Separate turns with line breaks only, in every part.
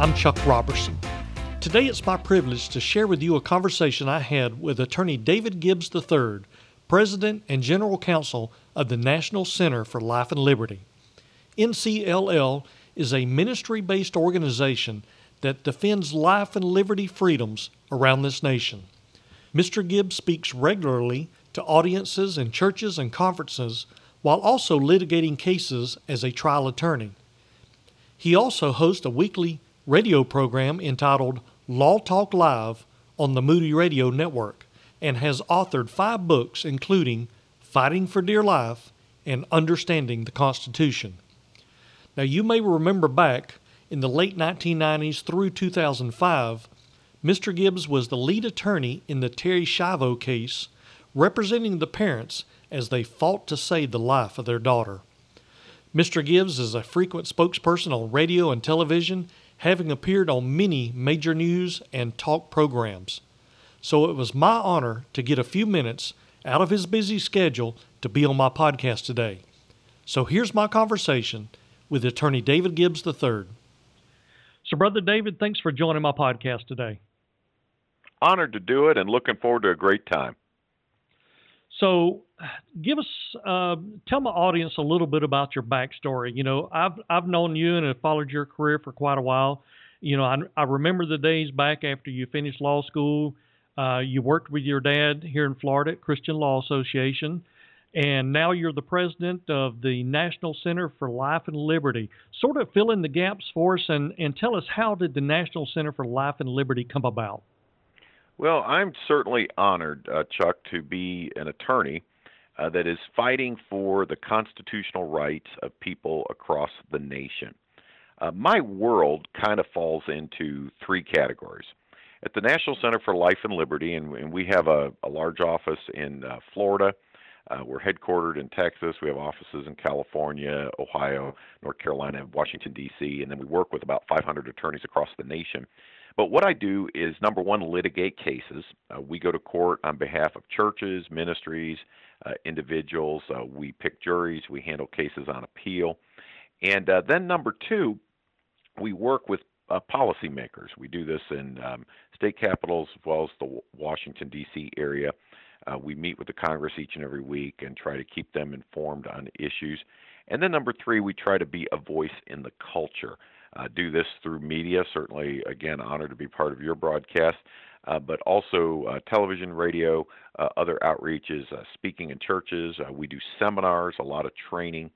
I'm Chuck Robertson. Today it's my privilege to share with you a conversation I had with attorney David Gibbs III, President and General Counsel of the National Center for Life and Liberty. NCLL is a ministry based organization that defends life and liberty freedoms around this nation. Mr. Gibbs speaks regularly to audiences in churches and conferences while also litigating cases as a trial attorney. He also hosts a weekly radio program entitled Law Talk Live on the Moody Radio Network and has authored five books, including Fighting for Dear Life and Understanding the Constitution. Now, you may remember back in the late 1990s through 2005, Mr. Gibbs was the lead attorney in the Terri Schiavo case, representing the parents as they fought to save the life of their daughter. Mr. Gibbs is a frequent spokesperson on radio and television, having appeared on many major news and talk programs. So it was my honor to get a few minutes out of his busy schedule to be on my podcast today. So here's my conversation with attorney David Gibbs III. So, Brother David, thanks for joining my podcast today.
Honored to do it and looking forward to a great time.
So, give us, uh, tell my audience a little bit about your backstory. You know, I've I've known you and have followed your career for quite a while. You know, I, I remember the days back after you finished law school. Uh, you worked with your dad here in Florida at Christian Law Association, and now you're the president of the National Center for Life and Liberty. Sort of fill in the gaps for us and, and tell us how did the National Center for Life and Liberty come about?
Well, I'm certainly honored, uh, Chuck, to be an attorney uh, that is fighting for the constitutional rights of people across the nation. Uh, my world kind of falls into three categories at the National Center for Life and Liberty, and, and we have a, a, large office in uh, Florida. Uh, we're headquartered in Texas. We have offices in California, Ohio, North Carolina, Washington, D.C., and then we work with about 500 attorneys across the nation. But what I do is number one, litigate cases. Uh, we go to court on behalf of churches, ministries, uh, individuals. Uh, we pick juries. We handle cases on appeal. And uh, then number two, we work with uh, policymakers. We do this in um, state capitals as well as the Washington, D.C. area. Uh, we meet with the Congress each and every week and try to keep them informed on issues. And then number three, we try to be a voice in the culture. Uh, do this through media. Certainly, again, honored to be part of your broadcast, uh, but also uh, television, radio, uh, other outreaches, uh, speaking in churches. Uh, we do seminars, a lot of training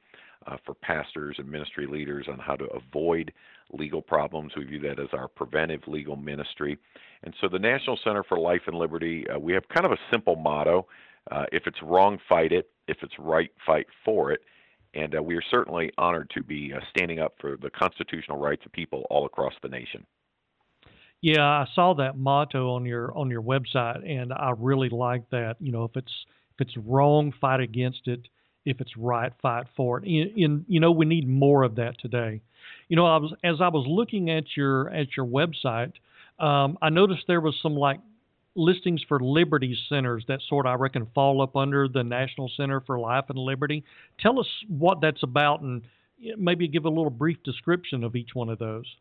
for pastors and ministry leaders on how to avoid legal problems. We view that as our preventive legal ministry. And so the National Center for Life and Liberty, uh, we have kind of a simple motto uh, if it's wrong, fight it. If it's right, fight for it. And uh, we are certainly honored to be uh, standing up for the constitutional rights of people all across the nation.
Yeah, I saw that motto on your on your website, and I really like that. You know, if it's if it's wrong, fight against it. If it's right, fight for it. In, in you know, we need more of that today. You know, I was as I was looking at your at your website, um, I noticed there was some like listings for Liberty centers that sort I reckon fall up under the National Center for Life and Liberty. Tell us what that's about and maybe give a little brief description of each one of those.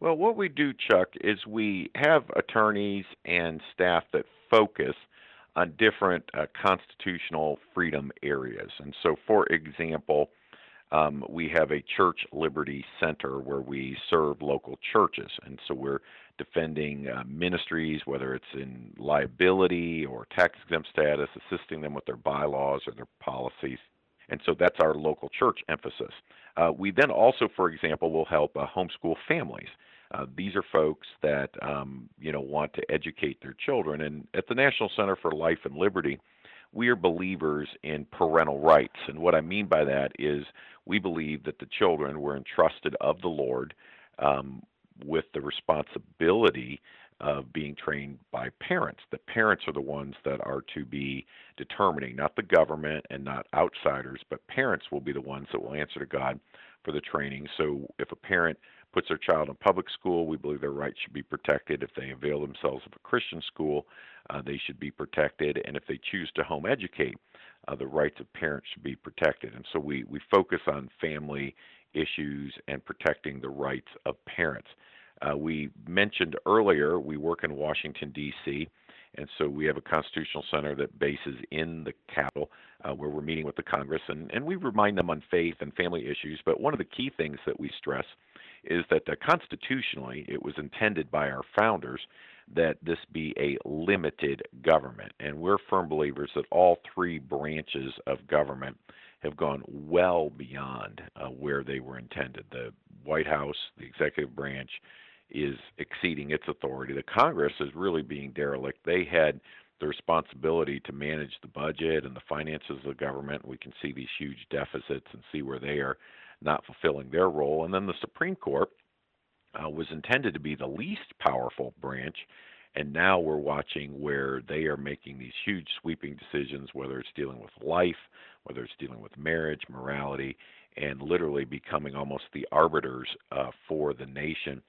Well, what we do, Chuck, is we have attorneys and staff that focus on different uh, constitutional freedom areas. And so, for example, um, we have a church liberty center where we serve local churches. And so we're defending uh, ministries, whether it's in liability or tax exempt status, assisting them with their bylaws or their policies. And so that's our local church emphasis. Uh, we then also, for example, will help uh, homeschool families. Uh, these are folks that um, you know want to educate their children, and at the National Center for Life and Liberty, we are believers in parental rights. And what I mean by that is we believe that the children were entrusted of the Lord um, with the responsibility of being trained by parents. The parents are the ones that are to be determining, not the government and not outsiders, but parents will be the ones that will answer to God for the training. So if a parent puts their child in public school, we believe their rights should be protected. If they avail themselves of a Christian school, uh, they should be protected. And if they choose to home educate, uh, the rights of parents should be protected. And so we, we focus on family issues and protecting the rights of parents. Uh, we mentioned earlier we work in Washington, D.C., and so we have a constitutional center that bases in the Capitol uh, where we're meeting with the Congress, and, and we remind them on faith and family issues. But one of the key things that we stress is that uh, constitutionally it was intended by our founders that this be a limited government. And we're firm believers that all three branches of government have gone well beyond uh, where they were intended. The White House, the executive branch, is exceeding its authority. The Congress is really being derelict. They had the responsibility to manage the budget and the finances of the government. We can see these huge deficits and see where they are not fulfilling their role. And then the Supreme Court uh, was intended to be the least powerful branch. And now we're watching where they are making these huge sweeping decisions, whether it's dealing with life, whether it's dealing with marriage, morality, and literally becoming almost the arbiters uh, for the nation.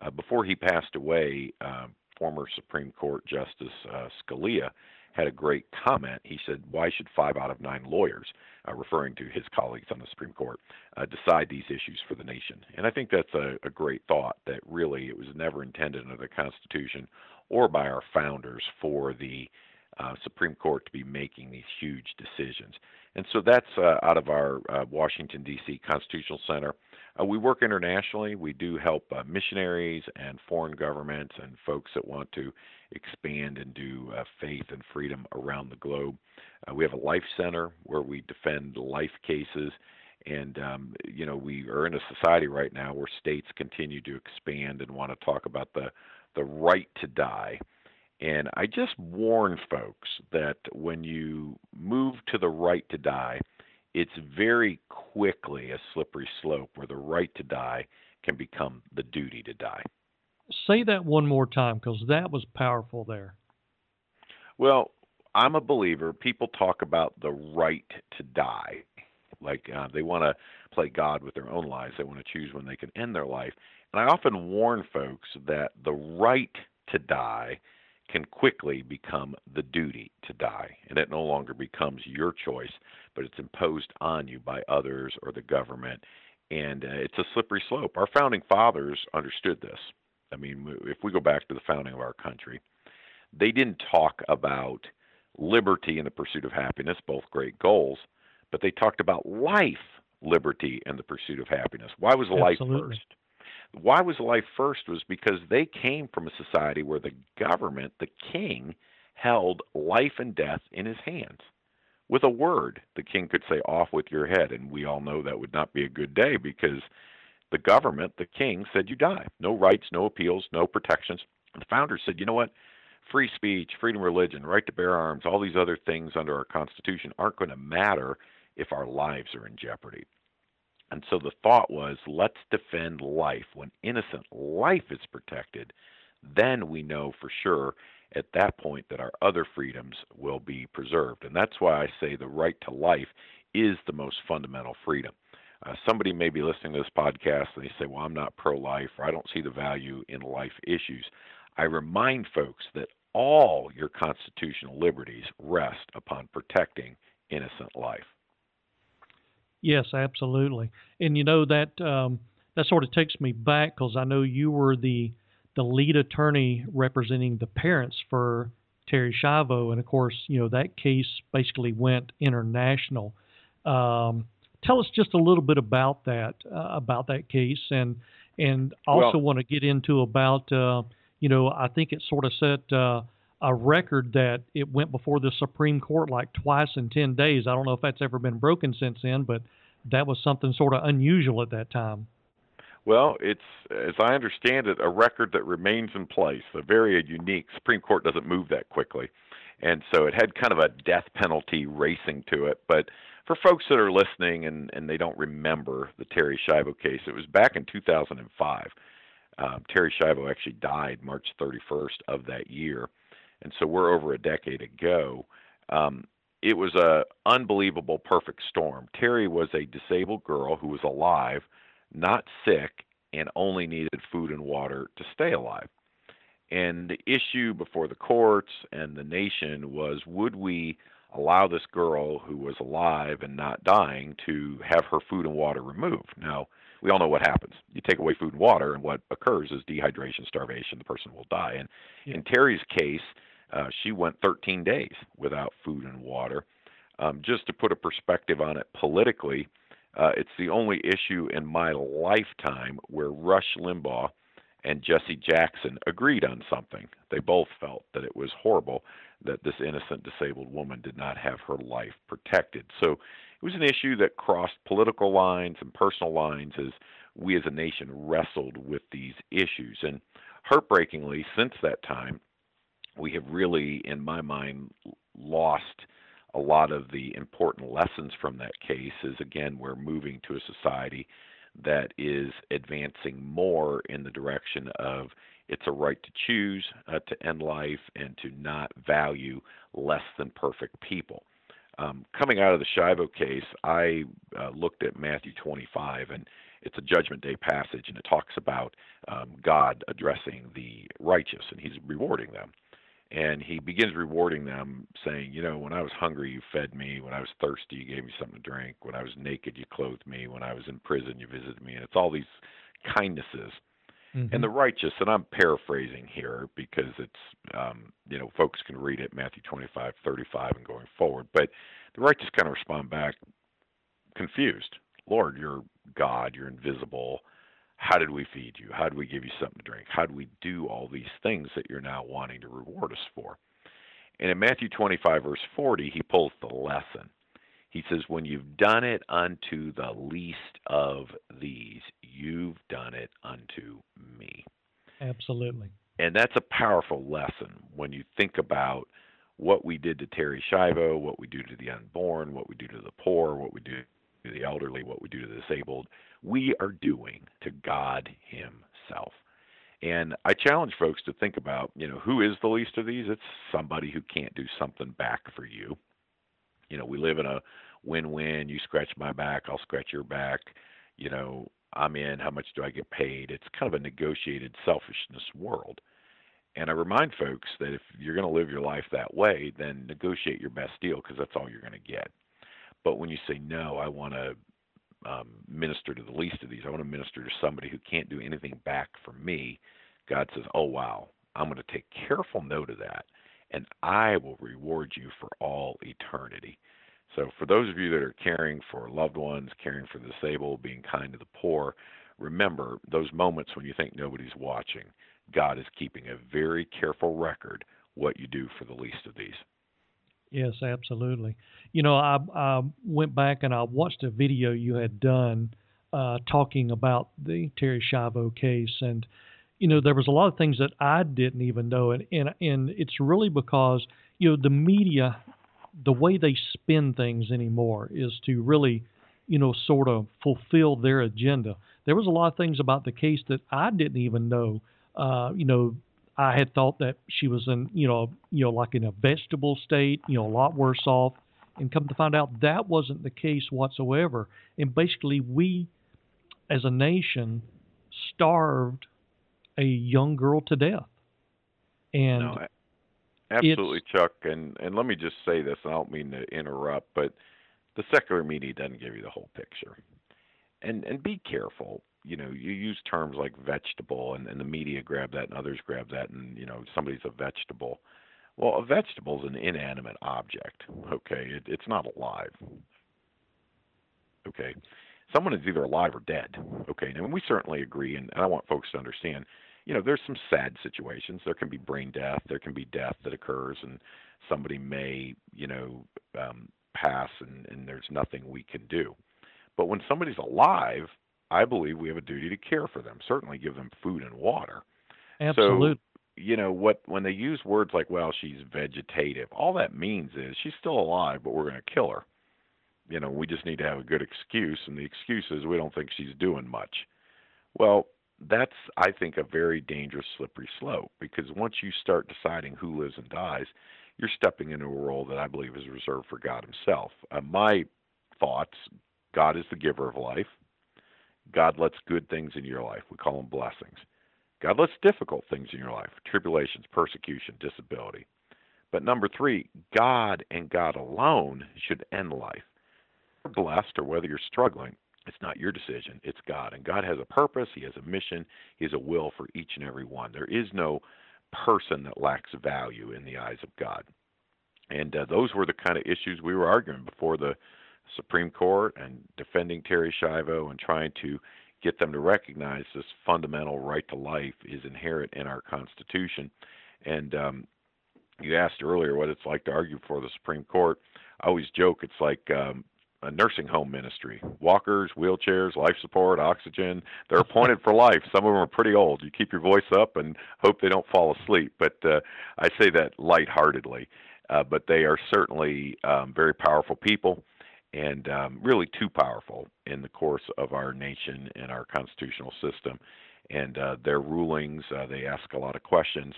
Uh, before he passed away, uh, former Supreme Court Justice uh, Scalia had a great comment. He said, Why should five out of nine lawyers, uh, referring to his colleagues on the Supreme Court, uh, decide these issues for the nation? And I think that's a, a great thought that really it was never intended under the Constitution or by our founders for the uh, Supreme Court to be making these huge decisions. And so that's uh, out of our uh, Washington, D.C. Constitutional Center. Uh, we work internationally. We do help uh, missionaries and foreign governments and folks that want to expand and do uh, faith and freedom around the globe. Uh, we have a life center where we defend life cases. And, um, you know, we are in a society right now where states continue to expand and want to talk about the, the right to die. And I just warn folks that when you move to the right to die, it's very quickly a slippery slope where the right to die can become the duty to die.
Say that one more time because that was powerful there.
Well, I'm a believer. People talk about the right to die. Like uh, they want to play God with their own lives. They want to choose when they can end their life. And I often warn folks that the right to die can quickly become the duty to die, and it no longer becomes your choice, but it's imposed on you by others or the government, and uh, it's a slippery slope. Our founding fathers understood this. I mean, if we go back to the founding of our country, they didn't talk about liberty and the pursuit of happiness, both great goals, but they talked about life, liberty, and the pursuit of happiness. Why was life first? Why was life first was because they came from a society where the government, the king, held life and death in his hands. With a word, the king could say, Off with your head. And we all know that would not be a good day because the government, the king, said you die. No rights, no appeals, no protections. The founders said, You know what? Free speech, freedom of religion, right to bear arms, all these other things under our Constitution aren't going to matter if our lives are in jeopardy. And so the thought was let's defend life. When innocent life is protected, then we know for sure at that point that our other freedoms will be preserved. And that's why I say the right to life is the most fundamental freedom. Uh, somebody may be listening to this podcast and they say, Well, I'm not pro life or I don't see the value in life issues. I remind folks that all your constitutional liberties rest upon protecting innocent life.
Yes, absolutely. And you know that um, that sort of takes me back because I know you were the the lead attorney representing the parents for Terri Schiavo, and of course, you know that case basically went international. Um, tell us just a little bit about that uh, about that case, and and also well, want to get into about uh, you know I think it sort of set uh, a record that it went before the Supreme Court like twice in 10 days. I don't know if that's ever been broken since then, but that was something sort of unusual at that time.
Well, it's, as I understand it, a record that remains in place, a very unique. Supreme Court doesn't move that quickly. And so it had kind of a death penalty racing to it. But for folks that are listening and, and they don't remember the Terri Schiavo case, it was back in 2005. Um, Terri Schiavo actually died March 31st of that year and so we're over a decade ago. Um, it was a unbelievable perfect storm. Terri was a disabled girl who was alive, not sick, and only needed food and water to stay alive. And the issue before the courts and the nation was would we allow this girl who was alive and not dying to have her food and water removed. Now, we all know what happens. You take away food and water, and what occurs is dehydration, starvation. The person will die. And yeah. in Terri's case, uh, she went 13 days without food and water. Um, just to put a perspective on it politically, uh, it's the only issue in my lifetime where Rush Limbaugh and Jesse Jackson agreed on something. They both felt that it was horrible that this innocent disabled woman did not have her life protected. So it was an issue that crossed political lines and personal lines as we as a nation wrestled with these issues. And heartbreakingly, since that time, we have really, in my mind, lost a lot of the important lessons from that case. Is again, we're moving to a society that is advancing more in the direction of it's a right to choose uh, to end life and to not value less than perfect people. Um, coming out of the Schiavo case, I uh, looked at Matthew 25, and it's a Judgment Day passage, and it talks about um, God addressing the righteous, and He's rewarding them. And He begins rewarding them, saying, You know, when I was hungry, you fed me. When I was thirsty, you gave me something to drink. When I was naked, you clothed me. When I was in prison, you visited me. And it's all these kindnesses Mm-hmm. And the righteous, and I'm paraphrasing here because it's, um, you know, folks can read it, Matthew 25, 35, and going forward. But the righteous kind of respond back confused. Lord, you're God, you're invisible. How did we feed you? How did we give you something to drink? How did we do all these things that you're now wanting to reward us for? And in Matthew 25, verse 40, he pulls the lesson. He says, When you've done it unto the least of these, you've done it unto me.
Absolutely.
And that's a powerful lesson when you think about what we did to Terri Schiavo, what we do to the unborn, what we do to the poor, what we do the elderly, what we do to the disabled. We are doing to God Himself. And I challenge folks to think about, you know, who is the least of these? It's somebody who can't do something back for you you know, we live in a win-win. You scratch my back, I'll scratch your back. You know, I'm in. How much do I get paid? It's kind of a negotiated selfishness world. And I remind folks that if you're going to live your life that way, then negotiate your best deal because that's all you're going to get. But when you say no, I want to um, minister to the least of these. I want to minister to somebody who can't do anything back for me. God says, "Oh wow, I'm going to take careful note of that and I will reward you for all eternity. So, for those of you that are caring for loved ones, caring for the disabled, being kind to the poor, remember those moments when you think nobody's watching. God is keeping a very careful record what you do for the least of these.
Yes, absolutely. You know, I, I went back and I watched a video you had done uh, talking about the Terri Schiavo case, and you know, there was a lot of things that I didn't even know, and and and it's really because you know the media, the way they spin things anymore is to really, you know, sort of fulfill their agenda. There was a lot of things about the case that I didn't even know. Uh, you know, I had thought that she was in, you know, you know, like in a vegetable state, you know, a lot worse off, and come to find out that wasn't the case whatsoever. And basically, we, as a nation, starved a young girl to death. And no,
absolutely, Chuck. And and let me just say this. I don't mean to interrupt, but the secular media doesn't give you the whole picture. And and be careful. You know, you use terms like vegetable, and, and the media grab that, and others grab that, and you know, somebody's a vegetable. Well, a vegetable is an inanimate object. Okay, it, it's not alive. Okay, someone is either alive or dead. Okay, and we certainly agree, and, and I want folks to understand. You know, there's some sad situations. There can be brain death. There can be death that occurs, and somebody may, you know, um, pass, and, and there's nothing we can do. But when somebody's alive, I believe we have a duty to care for them. Certainly, give them food and water.
Absolutely.
So, you know what? When they use words like "well, she's vegetative," all that means is she's still alive, but we're going to kill her you know, we just need to have a good excuse, and the excuse is we don't think she's doing much. Well, that's, I think, a very dangerous slippery slope because once you start deciding who lives and dies, you're stepping into a role that I believe is reserved for God Himself. Uh, my thoughts God is the giver of life. God lets good things in your life. We call them blessings. God lets difficult things in your life tribulations, persecution, disability. But number three, God and God alone should end life. You're blessed or whether you're struggling, it's not your decision, it's God. And God has a purpose, He has a mission, He has a will for each and every one. There is no person that lacks value in the eyes of God. And uh, those were the kind of issues we were arguing before the Supreme Court and defending Terri Schiavo and trying to get them to recognize this fundamental right to life is inherent in our Constitution. And um, you asked earlier what it's like to argue for the Supreme Court. I always joke it's like um, a nursing home ministry walkers, wheelchairs, life support, oxygen. They're appointed for life. Some of them are pretty old. You keep your voice up and hope they don't fall asleep. But uh, I say that lightheartedly. Uh, but they are certainly um, very powerful people and um, really too powerful in the course of our nation and our constitutional system. And uh, their rulings, uh, they ask a lot of questions,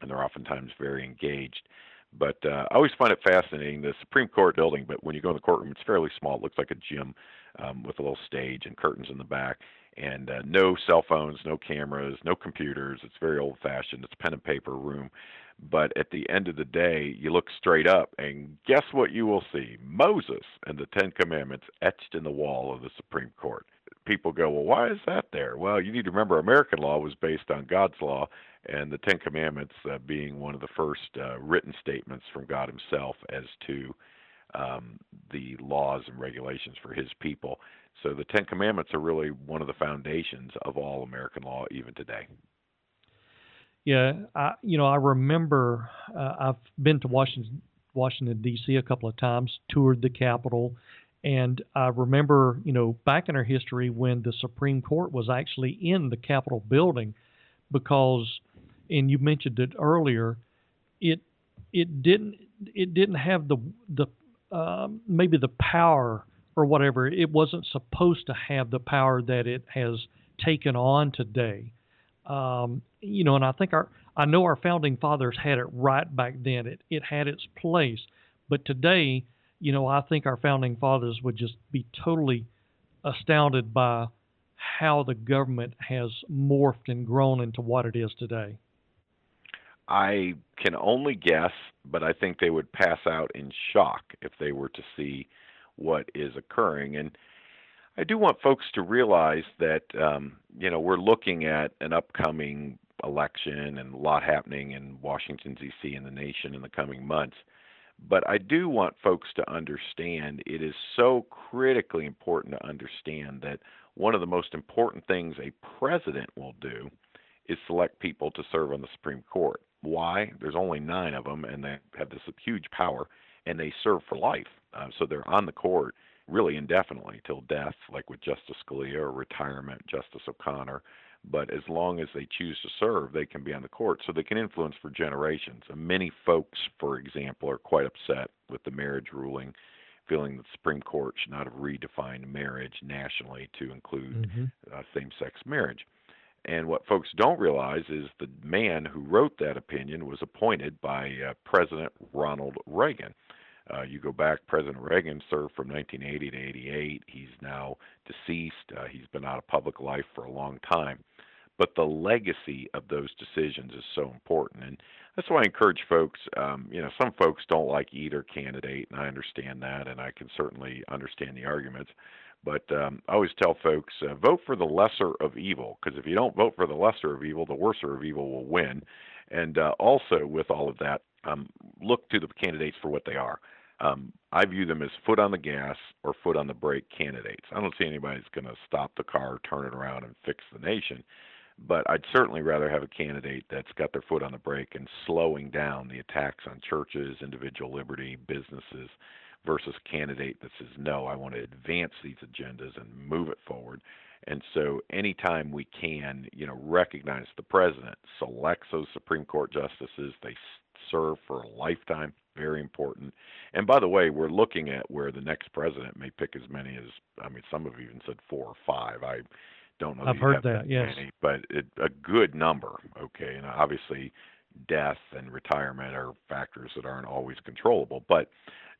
and they're oftentimes very engaged. But uh, I always find it fascinating. The Supreme Court building, but when you go in the courtroom, it's fairly small. It looks like a gym um, with a little stage and curtains in the back, and uh, no cell phones, no cameras, no computers. It's very old-fashioned. It's a pen and paper room. But at the end of the day, you look straight up, and guess what you will see? Moses and the Ten Commandments etched in the wall of the Supreme Court. People go, well, why is that there? Well, you need to remember American law was based on God's law, and the Ten Commandments uh, being one of the first uh, written statements from God Himself as to um, the laws and regulations for His people. So the Ten Commandments are really one of the foundations of all American law, even today.
Yeah, I you know I remember uh, I've been to Washington Washington D.C. a couple of times, toured the Capitol, and I remember you know back in our history when the Supreme Court was actually in the Capitol building, because and you mentioned it earlier, it it didn't it didn't have the the uh, maybe the power or whatever. It wasn't supposed to have the power that it has taken on today. Um, you know, and I think our I know our founding fathers had it right back then. It it had its place, but today, you know, I think our founding fathers would just be totally astounded by how the government has morphed and grown into what it is today.
I can only guess, but I think they would pass out in shock if they were to see what is occurring. And I do want folks to realize that um, you know we're looking at an upcoming election and a lot happening in Washington D.C. and the nation in the coming months. But I do want folks to understand it is so critically important to understand that one of the most important things a president will do is select people to serve on the Supreme Court. Why? There's only nine of them, and they have this huge power, and they serve for life. Uh, so they're on the court really indefinitely till death, like with Justice Scalia or retirement, Justice O'Connor. But as long as they choose to serve, they can be on the court, so they can influence for generations. And many folks, for example, are quite upset with the marriage ruling, feeling that the Supreme Court should not have redefined marriage nationally to include mm-hmm. uh, same sex marriage. And what folks don't realize is the man who wrote that opinion was appointed by uh, President Ronald Reagan. Uh, you go back, President Reagan served from 1980 to 88. He's now deceased. Uh, he's been out of public life for a long time. But the legacy of those decisions is so important. And that's why I encourage folks. Um, you know, some folks don't like either candidate, and I understand that, and I can certainly understand the arguments. But um, I always tell folks uh, vote for the lesser of evil, because if you don't vote for the lesser of evil, the worser of evil will win. And uh, also, with all of that, um, look to the candidates for what they are um, I view them as foot on the gas or foot on the brake candidates. I don't see anybody that's going to stop the car, turn it around, and fix the nation. But I'd certainly rather have a candidate that's got their foot on the brake and slowing down the attacks on churches, individual liberty, businesses, versus a candidate that says, no, I want to advance these agendas and move it forward. And so, anytime we can, you know, recognize the president selects those Supreme Court justices, they serve for a lifetime very important. And by the way, we're looking at where the next president may pick as many as I mean, some have even said four or five. I don't know.
If I've heard that, yes,
many, but it, a good number. Okay, and obviously, death and retirement are factors that aren't always controllable, but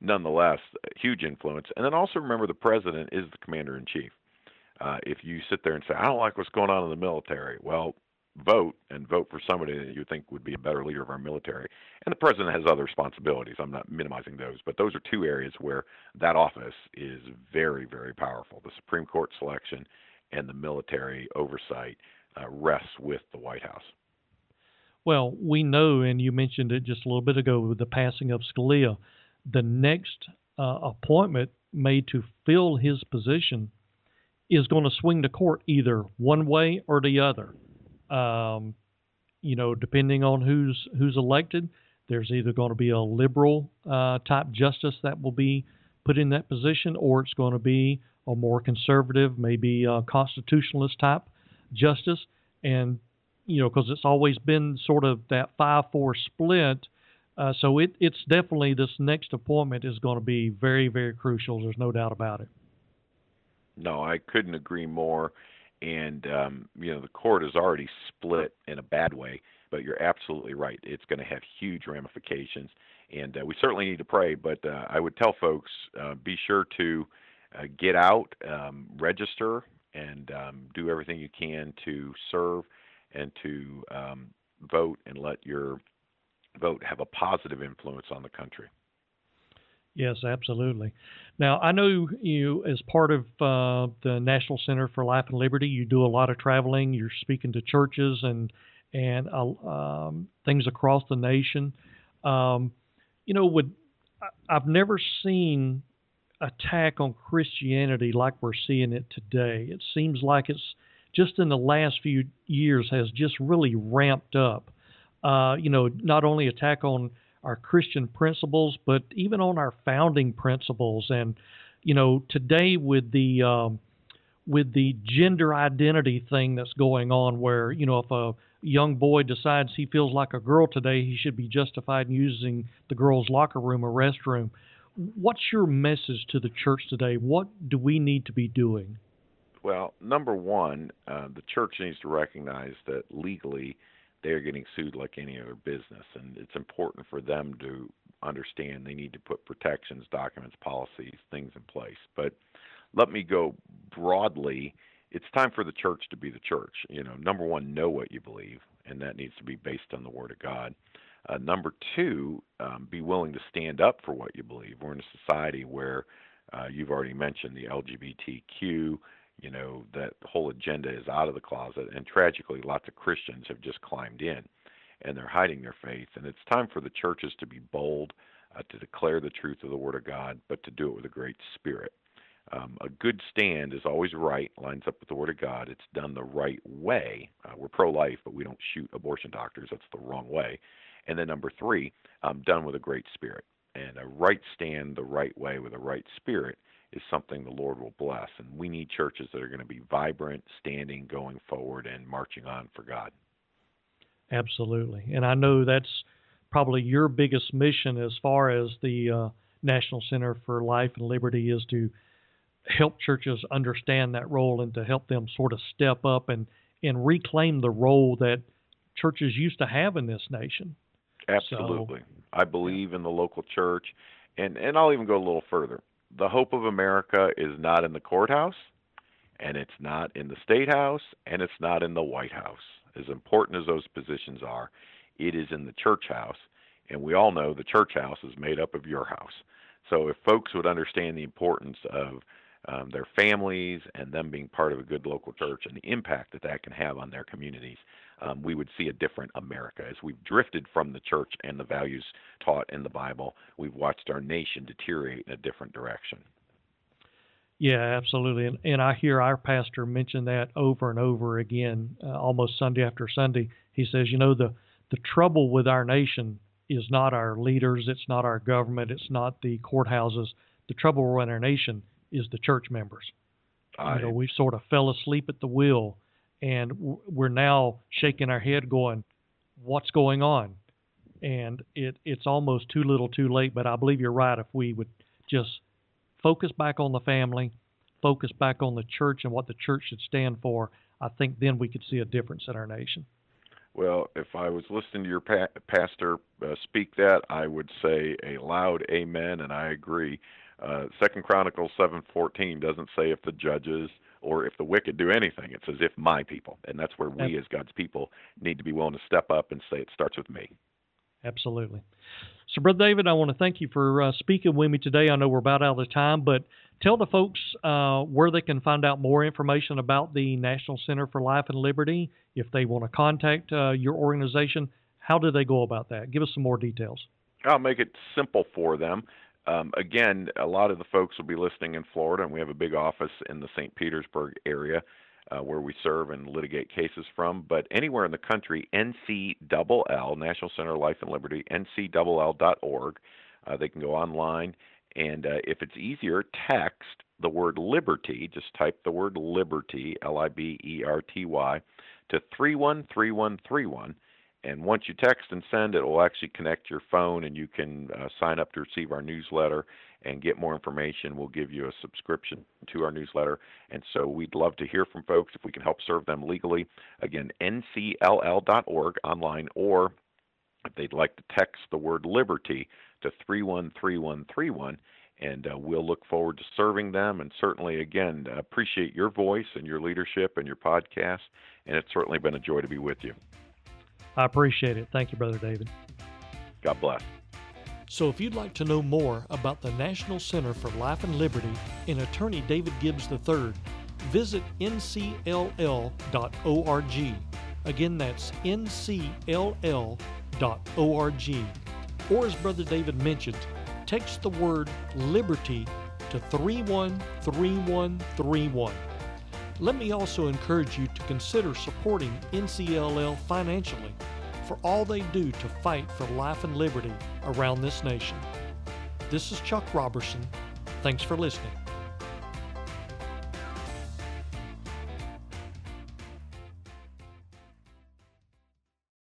nonetheless, huge influence. And then also remember, the president is the commander in chief. Uh, if you sit there and say, "I don't like what's going on in the military," well, vote and vote for somebody that you think would be a better leader of our military. And the president has other responsibilities. I'm not minimizing those, but those are two areas where that office is very, very powerful. The Supreme Court selection and the military oversight uh, rests with the White House.
Well, we know, and you mentioned it just a little bit ago with the passing of Scalia, the next uh, appointment made to fill his position is going to swing the court either one way or the other. Um, you know, depending on who's who's elected, there's either going to be a liberal uh, type justice that will be put in that position, or it's going to be a more conservative, maybe a constitutionalist type justice. And you know, because it's always been sort of that five-four split. Uh, so it, it's definitely this next appointment is going to be very, very crucial. There's no doubt about it.
No, I couldn't agree more. And um, you know, the court is already split in a bad way. But you're absolutely right. It's going to have huge ramifications, and uh, we certainly need to pray. But uh, I would tell folks uh, be sure to uh, get out, um, register, and um, do everything you can to serve and to um, vote and let your vote have a positive influence on the country.
Yes, absolutely. Now, I know you, as part of uh, the National Center for Life and Liberty, you do a lot of traveling. You're speaking to churches and and uh, um, things across the nation. Um, you know, would I've never seen attack on Christianity like we're seeing it today. It seems like it's just in the last few years has just really ramped up. Uh, you know, not only attack on our Christian principles, but even on our founding principles. And you know, today with the um, with the gender identity thing that's going on, where you know, if a young boy decides he feels like a girl today, he should be justified in using the girls' locker room or restroom. What's your message to the church today? What do we need to be doing?
Well, number one, uh, the church needs to recognize that legally they're getting sued like any other business, and it's important for them to understand they need to put protections, documents, policies, things in place. But let me go broadly. It's time for the church to be the church. You know, number one, know what you believe, and that needs to be based on the Word of God. Uh, number two, um, be willing to stand up for what you believe. We're in a society where uh, you've already mentioned the LGBTQ you know that whole agenda is out of the closet and tragically lots of christians have just climbed in and they're hiding their faith and it's time for the churches to be bold uh, to declare the truth of the word of god but to do it with a great spirit. Um, a good stand is always right lines up with the word of god. It's done the right way. Uh, we're pro-life but we don't shoot abortion doctors. That's the wrong way. And then number three um, done with a great spirit. And a right stand the right way with a right spirit is something the Lord will bless. And we need churches that are going to be vibrant, standing, going forward, and marching on for God.
Absolutely. And I know that's probably your biggest mission as far as the uh, National Center for Life and Liberty is to help churches understand that role and to help them sort of step up and, and reclaim the role that churches used to have in this nation.
Absolutely. So, I believe in the local church. And, and I'll even go a little further the hope of America is not in the courthouse, and it's not in the state house, and it's not in the White House. As important as those positions are, it is in the church house, and we all know the church house is made up of your house. So if folks would understand the importance of um, their families and them being part of a good local church and the impact that that can have on their communities, um, we would see a different America. As we've drifted from the church and the values taught in the Bible, we've watched our nation deteriorate in a different direction.
Yeah, absolutely. And, and I hear our pastor mention that over and over again, uh, almost Sunday after Sunday. He says, you know, the, the trouble with our nation is not our leaders, it's not our government, it's not the courthouses. The trouble with our nation is the church members. I, you know, we've sort of fell asleep at the wheel and we're now shaking our head going what's going on? And it it's almost too little too late but i believe you're right if we would just focus back on the family focus back on the church and what the church should stand for i think then we could see a difference in our nation.
Well if i was listening to your pa- pastor uh, speak that i would say a loud amen and i agree. Uh, second chronicles 7.14 doesn't say if the judges or if the wicked do anything, it's as if my people. And that's where we as God's people need to be willing to step up and say it starts with me.
Absolutely. So, Brother David, I want to thank you for uh, speaking with me today. I know we're about out of time, but tell the folks uh, where they can find out more information about the National Center for Life and Liberty. If they want to contact uh, your organization, how do they go about that? Give us some more details.
I'll make it simple for them. Um, again, a lot of the folks will be listening in Florida, and we have a big office in the St. Petersburg area uh, where we serve and litigate cases from. But anywhere in the country, NCLL, National Center of Life and Liberty, NCLL.org. Uh, they can go online, and uh, if it's easier, text the word liberty. Just type the word liberty, L I B E R T Y, to 313131 and once you text and send, it will actually connect your phone, and you can uh, sign up to receive our newsletter and get more information. We'll give you a subscription to our newsletter. And so we'd love to hear from folks if we can help serve them legally. Again, ncll.org online, or if they'd like to text the word liberty to 313131 and uh, we'll look forward to serving them. And certainly, again, appreciate your voice and your leadership and your podcast. And it's certainly been a joy to be with you.
I appreciate it. Thank you, Brother David.
God bless.
So, if you'd like to know more about the National Center for Life and Liberty and attorney David Gibbs III, visit ncll.org. Again, that's ncll.org. Or, as Brother David mentioned, text the word liberty to 313131. Let me also encourage you to consider supporting NCLL financially for all they do to fight for life and liberty around this nation. This is Chuck Robertson. Thanks for listening.